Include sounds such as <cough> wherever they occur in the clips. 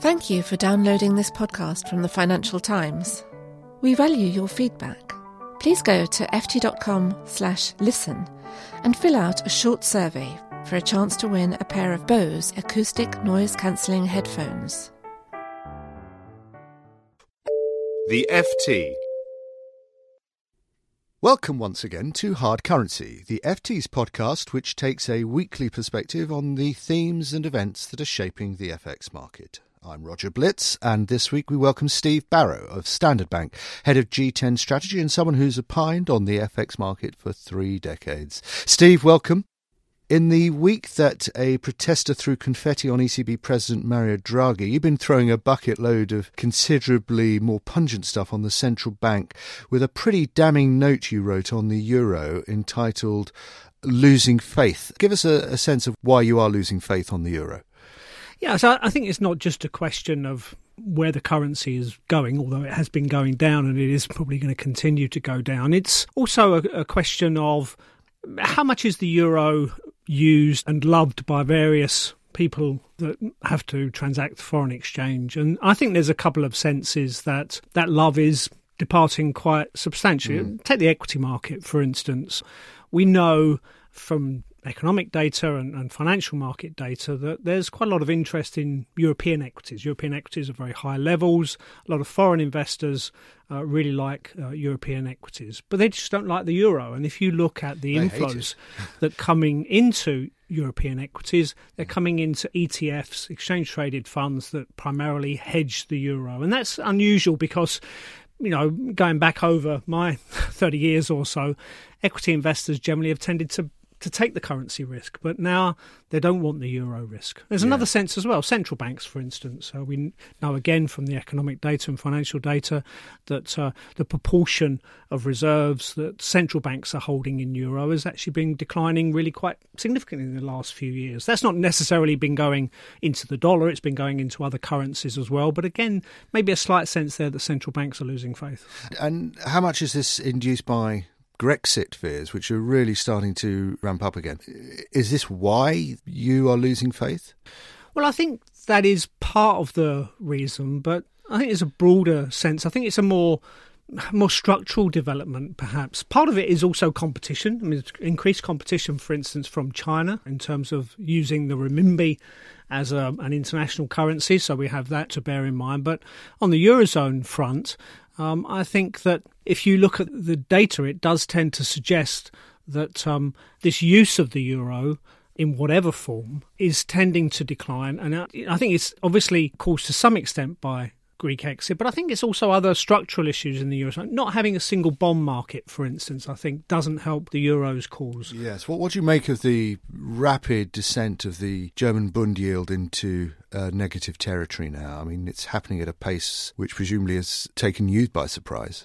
Thank you for downloading this podcast from the Financial Times. We value your feedback. Please go to ft.com slash listen and fill out a short survey for a chance to win a pair of Bose acoustic noise cancelling headphones. The FT. Welcome once again to Hard Currency, the FT's podcast which takes a weekly perspective on the themes and events that are shaping the FX market. I'm Roger Blitz, and this week we welcome Steve Barrow of Standard Bank, head of G10 strategy and someone who's opined on the FX market for three decades. Steve, welcome. In the week that a protester threw confetti on ECB President Mario Draghi, you've been throwing a bucket load of considerably more pungent stuff on the central bank with a pretty damning note you wrote on the euro entitled Losing Faith. Give us a, a sense of why you are losing faith on the euro. Yeah, so I think it's not just a question of where the currency is going, although it has been going down and it is probably going to continue to go down. It's also a, a question of how much is the euro used and loved by various people that have to transact foreign exchange. And I think there's a couple of senses that that love is departing quite substantially. Mm. Take the equity market, for instance. We know from economic data and, and, financial market data that there's quite a lot of interest in European equities. European equities are very high levels. A lot of foreign investors uh, really like uh, European equities, but they just don't like the euro. And if you look at the they inflows <laughs> that coming into European equities, they're coming into ETFs, exchange traded funds that primarily hedge the euro. And that's unusual because you know, going back over my <laughs> 30 years or so, equity investors generally have tended to to take the currency risk, but now they don't want the euro risk. There's yeah. another sense as well. Central banks, for instance, uh, we know again from the economic data and financial data that uh, the proportion of reserves that central banks are holding in euro has actually been declining really quite significantly in the last few years. That's not necessarily been going into the dollar; it's been going into other currencies as well. But again, maybe a slight sense there that central banks are losing faith. And how much is this induced by Grexit fears, which are really starting to ramp up again. Is this why you are losing faith? Well, I think that is part of the reason, but I think it's a broader sense. I think it's a more more structural development, perhaps. Part of it is also competition. I mean, increased competition, for instance, from China in terms of using the renminbi as a, an international currency. So we have that to bear in mind. But on the eurozone front, um, I think that if you look at the data, it does tend to suggest that um, this use of the euro in whatever form is tending to decline. And I think it's obviously caused to some extent by Greek exit, but I think it's also other structural issues in the euro. Not having a single bond market, for instance, I think doesn't help the euro's cause. Yes. What, what do you make of the rapid descent of the German Bund yield into uh, negative territory now? I mean, it's happening at a pace which presumably has taken you by surprise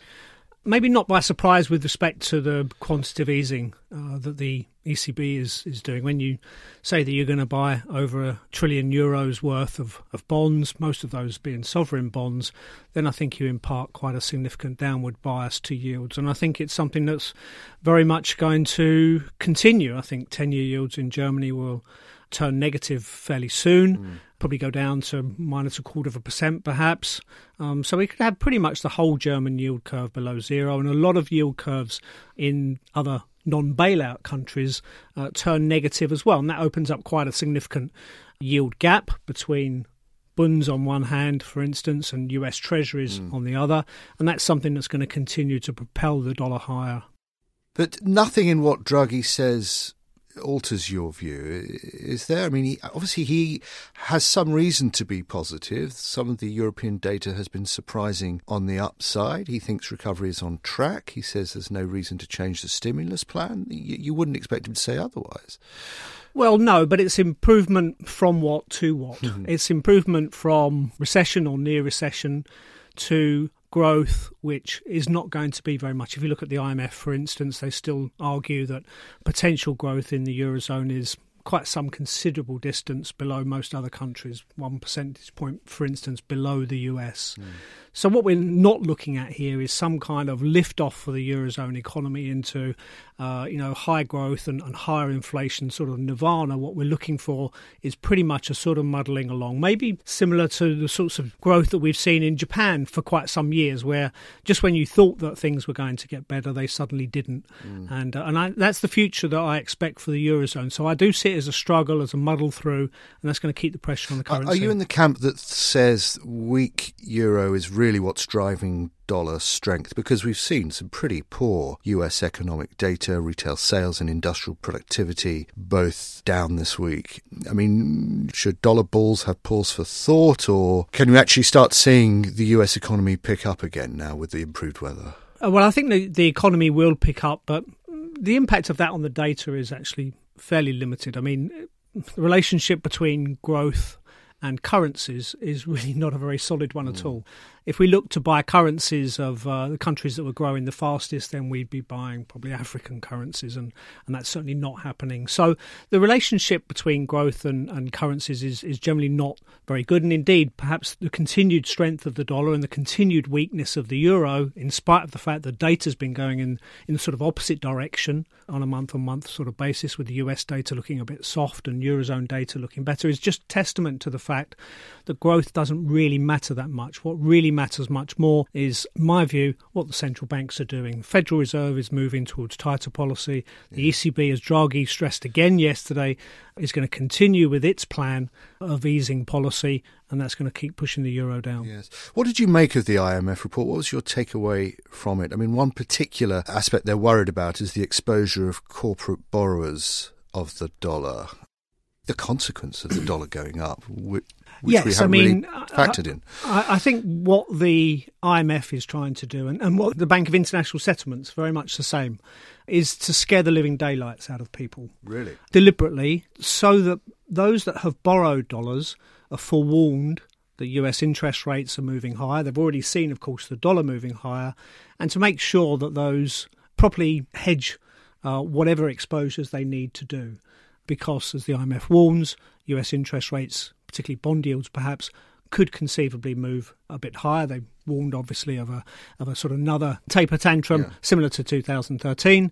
maybe not by surprise with respect to the quantitative easing uh, that the ECB is, is doing. When you say that you're going to buy over a trillion euros worth of, of bonds, most of those being sovereign bonds, then I think you impart quite a significant downward bias to yields. And I think it's something that's very much going to continue. I think 10 year yields in Germany will turn negative fairly soon. Mm probably go down to minus a quarter of a percent perhaps. Um, so we could have pretty much the whole German yield curve below zero, and a lot of yield curves in other non bailout countries uh, turn negative as well. And that opens up quite a significant yield gap between bunds on one hand, for instance, and US treasuries mm. on the other. And that's something that's going to continue to propel the dollar higher. But nothing in what Draghi says alters your view. Is there? I mean, he, obviously he has some reason to be positive. Some of the European data has been surprising on the upside. He thinks recovery is on track. He says there's no reason to change the stimulus plan. You, you wouldn't expect him to say otherwise. Well, no, but it's improvement from what to what? Mm-hmm. It's improvement from recession or near recession to growth, which is not going to be very much. If you look at the IMF, for instance, they still argue that potential growth in the Eurozone is quite some considerable distance below most other countries, one percentage point, for instance, below the US. Mm. So, what we're not looking at here is some kind of lift off for the Eurozone economy into uh, you know, high growth and, and, higher inflation sort of nirvana, what we're looking for is pretty much a sort of muddling along, maybe similar to the sorts of growth that we've seen in Japan for quite some years, where just when you thought that things were going to get better, they suddenly didn't. Mm. And, uh, and I, that's the future that I expect for the Eurozone. So I do see it as a struggle, as a muddle through, and that's going to keep the pressure on the currency. Are you in the camp that says weak euro is really what's driving dollar strength because we've seen some pretty poor US economic data, retail sales and industrial productivity both down this week. I mean, should dollar bulls have pause for thought or can we actually start seeing the US economy pick up again now with the improved weather? Uh, well, I think the, the economy will pick up, but the impact of that on the data is actually fairly limited. I mean, the relationship between growth and currencies is really <laughs> not a very solid one mm. at all if we look to buy currencies of uh, the countries that were growing the fastest, then we'd be buying probably African currencies, and, and that's certainly not happening. So the relationship between growth and, and currencies is, is generally not very good. And indeed, perhaps the continued strength of the dollar and the continued weakness of the euro, in spite of the fact that data's been going in, in the sort of opposite direction on a month on month sort of basis, with the US data looking a bit soft and Eurozone data looking better, is just testament to the fact that growth doesn't really matter that much. What really matters much more is, my view, what the central banks are doing. The Federal Reserve is moving towards tighter policy. The ECB, as Draghi stressed again yesterday, is going to continue with its plan of easing policy, and that's going to keep pushing the euro down. Yes. What did you make of the IMF report? What was your takeaway from it? I mean, one particular aspect they're worried about is the exposure of corporate borrowers of the dollar the consequence of the dollar going up, which yes, we haven't I mean, really factored in. I, I, think what the IMF is trying to do, and, and what the Bank of International Settlements, very much the same, is to scare the living daylights out of people. Really? Deliberately, so that those that have borrowed dollars are forewarned that US interest rates are moving higher. They've already seen, of course, the dollar moving higher, and to make sure that those properly hedge uh, whatever exposures they need to do. Because, as the IMF warns, US interest rates particularly bond yields perhaps, could conceivably move a bit higher. They warned obviously of a of a sort of another taper tantrum yeah. similar to 2013.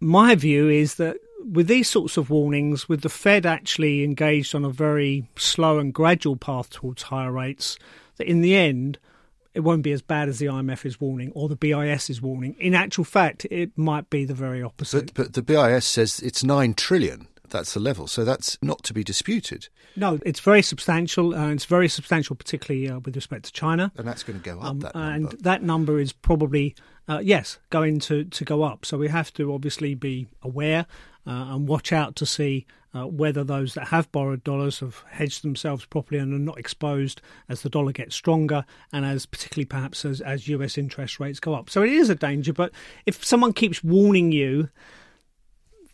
My view is that with these sorts of warnings, with the Fed actually engaged on a very slow and gradual path towards higher rates, that in the end it won't be as bad as the IMF is warning or the BIS is warning. In actual fact, it might be the very opposite. But, but the BIS says it's nine trillion that's the level. So that's not to be disputed. No, it's very substantial. Uh, it's very substantial, particularly uh, with respect to China. And that's going to go up. Um, that and that number is probably uh, yes going to to go up. So we have to obviously be aware uh, and watch out to see. Uh, whether those that have borrowed dollars have hedged themselves properly and are not exposed as the dollar gets stronger and as particularly perhaps as, as US interest rates go up. So it is a danger, but if someone keeps warning you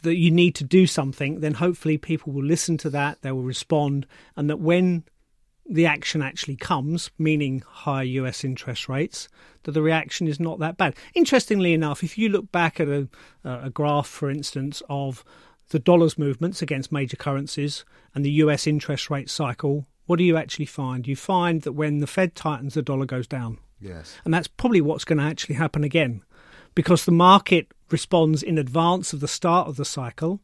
that you need to do something, then hopefully people will listen to that, they will respond, and that when the action actually comes, meaning higher US interest rates, that the reaction is not that bad. Interestingly enough, if you look back at a, a graph, for instance, of the dollar's movements against major currencies and the US interest rate cycle, what do you actually find? You find that when the Fed tightens, the dollar goes down. Yes. And that's probably what's going to actually happen again because the market responds in advance of the start of the cycle.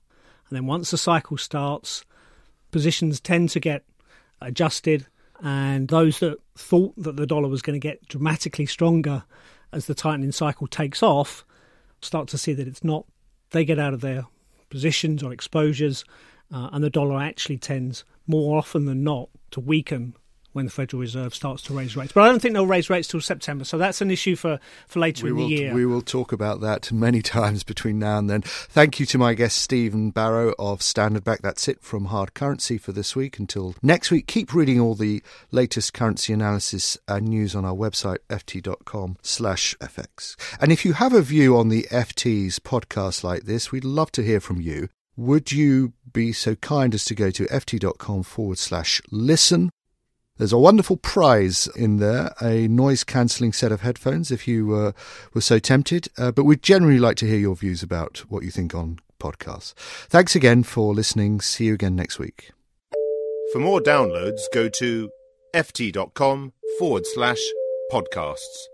And then once the cycle starts, positions tend to get adjusted. And those that thought that the dollar was going to get dramatically stronger as the tightening cycle takes off start to see that it's not. They get out of their positions or exposures, uh, and the dollar actually tends more often than not to weaken when the Federal Reserve starts to raise rates. But I don't think they'll raise rates till September, so that's an issue for, for later we in will, the year. We will talk about that <laughs> many times between now and then. Thank you to my guest Stephen Barrow of Standard Bank. That's it from Hard Currency for this week. Until next week, keep reading all the latest currency analysis and news on our website ft.com slash fx. And if you have a view on the FT's podcast like this, we'd love to hear from you. Would you be so kind as to go to ft.com forward slash listen there's a wonderful prize in there, a noise cancelling set of headphones if you uh, were so tempted. Uh, but we'd generally like to hear your views about what you think on podcasts. Thanks again for listening. See you again next week. For more downloads, go to ft.com forward slash podcasts.